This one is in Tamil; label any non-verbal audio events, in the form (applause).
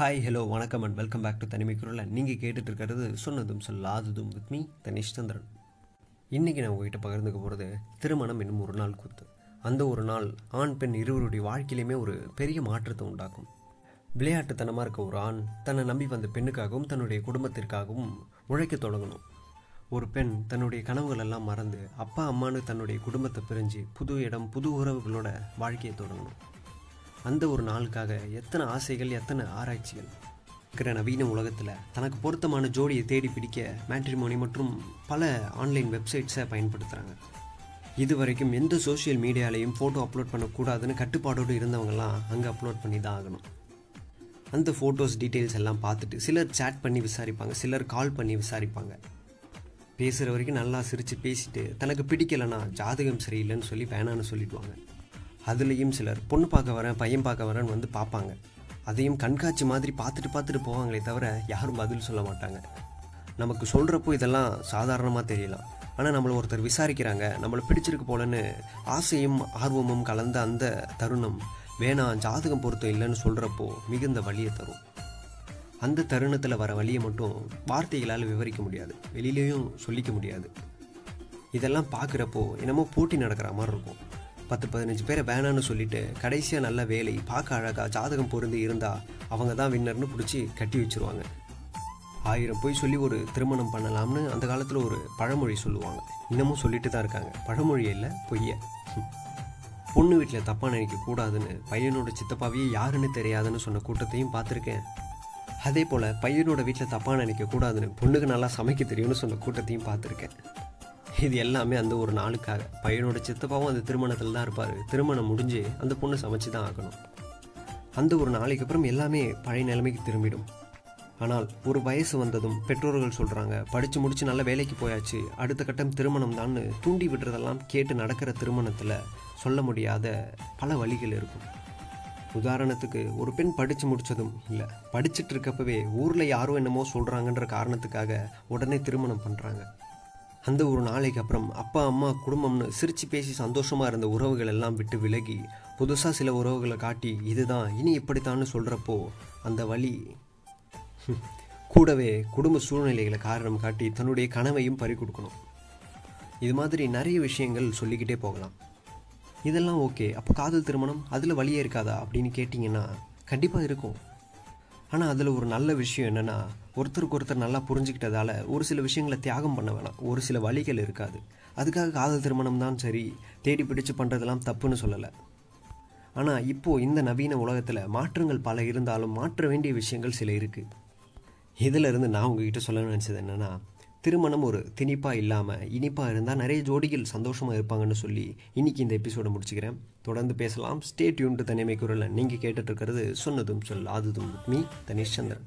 ஹாய் ஹலோ வணக்கம் அண்ட் வெல்கம் பேக் டு தனிமை குரல் நீங்கள் கேட்டுட்டு இருக்கிறது சொன்னதும் சொல்லாததும் வித் மீ தனிஷ் சந்திரன். இன்றைக்கி நான் உங்ககிட்ட பகிர்ந்துக்க போகிறது திருமணம் என்னும் ஒரு நாள் கூத்து அந்த ஒரு நாள் ஆண் பெண் இருவருடைய வாழ்க்கையிலையுமே ஒரு பெரிய மாற்றத்தை உண்டாக்கும். விளையாட்டுத்தனமாக இருக்க ஒரு ஆண் தன்னை நம்பி வந்த பெண்ணுக்காகவும் தன்னுடைய குடும்பத்திற்காகவும் உழைக்க தொடங்கணும். ஒரு பெண் தன்னுடைய கனவுகளெல்லாம் மறந்து அப்பா அம்மானு தன்னுடைய குடும்பத்தை பிரிஞ்சு புது இடம் புது உறவுகளோட வாழ்க்கையை தொடங்கணும். அந்த ஒரு நாளுக்காக எத்தனை ஆசைகள் எத்தனை ஆராய்ச்சிகள்? இருக்கிற நவீன உலகத்தில் தனக்கு பொருத்தமான ஜோடியை தேடி பிடிக்க மேட்ரிமோனி மற்றும் பல ஆன்லைன் வெப்சைட்ஸை பயன்படுத்துகிறாங்க இது வரைக்கும் எந்த சோஷியல் மீடியாலையும் ஃபோட்டோ அப்லோட் பண்ணக்கூடாதுன்னு கட்டுப்பாடோடு இருந்தவங்கலாம் அங்கே அப்லோட் பண்ணி தான் ஆகணும். அந்த ஃபோட்டோஸ் டீட்டெயில்ஸ் எல்லாம் பார்த்துட்டு சிலர் சேட் பண்ணி விசாரிப்பாங்க சிலர் கால் பண்ணி விசாரிப்பாங்க. பேசுகிற வரைக்கும் நல்லா சிரித்து பேசிட்டு தனக்கு பிடிக்கலைன்னா ஜாதகம் சரியில்லைன்னு சொல்லி வேணான்னு சொல்லிடுவாங்க. அதுலேயும் சிலர் பொண்ணு பார்க்க வரேன் பையன் பார்க்க வரேன்னு வந்து பார்ப்பாங்க. அதையும் கண்காட்சி மாதிரி பார்த்துட்டு பார்த்துட்டு போவாங்களே தவிர யாரும் பதில் சொல்ல மாட்டாங்க. நமக்கு சொல்கிறப்போ இதெல்லாம் சாதாரணமாக தெரியலாம். ஆனால் நம்மளை ஒருத்தர் விசாரிக்கிறாங்க நம்மளை பிடிச்சிருக்கு போலன்னு ஆசையும் ஆர்வமும் கலந்த அந்த தருணம் வேணாம் ஜாதகம் பொருத்தம் இல்லைன்னு சொல்கிறப்போ மிகுந்த வழியை தரும். அந்த தருணத்தில் வர வழியை மட்டும் வார்த்தைகளால் விவரிக்க முடியாது. வெளியிலையும் சொல்லிக்க முடியாது. இதெல்லாம் பார்க்குறப்போ என்னமோ போட்டி நடக்கிற மாதிரி இருக்கும். பத்து பதினஞ்சு பேரை வேணான்னு சொல்லிட்டு கடைசியாக நல்ல வேலை பார்க்க அழகா ஜாதகம் பொருந்து இருந்தால் அவங்க தான் வின்னர்னு பிடிச்சி கட்டி வச்சுருவாங்க. ஆயிரம் போய் சொல்லி ஒரு திருமணம் பண்ணலாம்னு அந்த காலத்தில் ஒரு பழமொழி சொல்லுவாங்க. இன்னமும் சொல்லிட்டு தான் இருக்காங்க. பழமொழி இல்லை பொய்ய. பொண்ணு வீட்டில் தப்பாக நினைக்க கூடாதுன்னு பையனோட சித்தப்பாவையே யாருன்னு தெரியாதுன்னு சொன்ன கூட்டத்தையும் பார்த்துருக்கேன். அதே போல் பையனோட வீட்டில் தப்பாக நினைக்க கூடாதுன்னு பொண்ணுக்கு நல்லா சமைக்க தெரியும்னு சொன்ன கூட்டத்தையும் பார்த்துருக்கேன். இது எல்லாமே அந்த ஒரு நாளுக்காக. பையனோட சித்தப்பாவும் அந்த திருமணத்தில் தான் இருப்பார். திருமணம் முடிஞ்சு அந்த பொண்ணு சமைச்சு தான் ஆகணும். அந்த ஒரு நாளைக்கு அப்புறம் எல்லாமே பழைய நிலைமைக்கு திரும்பிடும். ஆனால் ஒரு வயசு வந்ததும் பெற்றோர்கள் சொல்கிறாங்க படித்து முடித்து நல்ல வேலைக்கு போயாச்சு. அடுத்த கட்டம் திருமணம் தான்னு தூண்டி விடுறதெல்லாம் கேட்டு நடக்கிற திருமணத்தில் சொல்ல முடியாத பல வழிகள் இருக்கும். உதாரணத்துக்கு ஒரு பெண் படித்து முடித்ததும் இல்லை. படிச்சுட்டு இருக்கப்பவே ஊரில் யாரோ என்னமோ சொல்கிறாங்கன்ற காரணத்துக்காக உடனே திருமணம் பண்ணுறாங்க அந்த ஒரு நாளைக்கு அப்புறம் அப்பா அம்மா குடும்பம்னு சிரித்து பேசி சந்தோஷமாக இருந்த உறவுகள் எல்லாம் விட்டு விலகி புதுசாக சில உறவுகளை காட்டி இதுதான் இனி இப்படித்தான்னு சொல்கிறப்போ அந்த வழி (laughs) கூடவே குடும்ப சூழ்நிலைகளை காரணம் காட்டி தன்னுடைய கனவையும் பறி கொடுக்கணும். இது மாதிரி நிறைய விஷயங்கள் சொல்லிக்கிட்டே போகலாம். இதெல்லாம் ஓகே. அப்போ காதல் திருமணம் அதில் வழியே இருக்காதா அப்படின்னு கேட்டிங்கன்னா கண்டிப்பாக இருக்கும். ஆனால் அதில் ஒரு நல்ல விஷயம் என்னென்னா ஒருத்தருக்கு ஒருத்தர் நல்லா புரிஞ்சுக்கிட்டதால ஒரு சில விஷயங்களை தியாகம் பண்ண வேணாம். ஒரு சில வழிகள் இருக்காது. அதுக்காக காதல் திருமணம் தான் சரி. தேடி பிடிச்சு பண்ணுறதெல்லாம் தப்புன்னு சொல்லலை. ஆனால் இப்போது இந்த நவீன உலகத்தில் மாற்றங்கள் பல இருந்தாலும் மாற்ற வேண்டிய விஷயங்கள் சில இருக்குது இதிலிருந்து நான் உங்ககிட்ட சொல்ல நினச்சது என்னென்னா திருமணம் ஒரு திணிப்பாக இல்லாமல் இனிப்பாக இருந்தால் நிறைய ஜோடிகள் சந்தோஷமாக இருப்பாங்கன்னு சொல்லி இன்றைக்கி இந்த எபிசோடை முடிச்சுக்கிறேன். தொடர்ந்து பேசலாம். ஸ்டே டியூன் தனிமை குரலில். நீங்கள் கேட்டுட்ருக்கிறது சொன்னதும் அதுதும் மீ தனேஷ் சந்திரன்.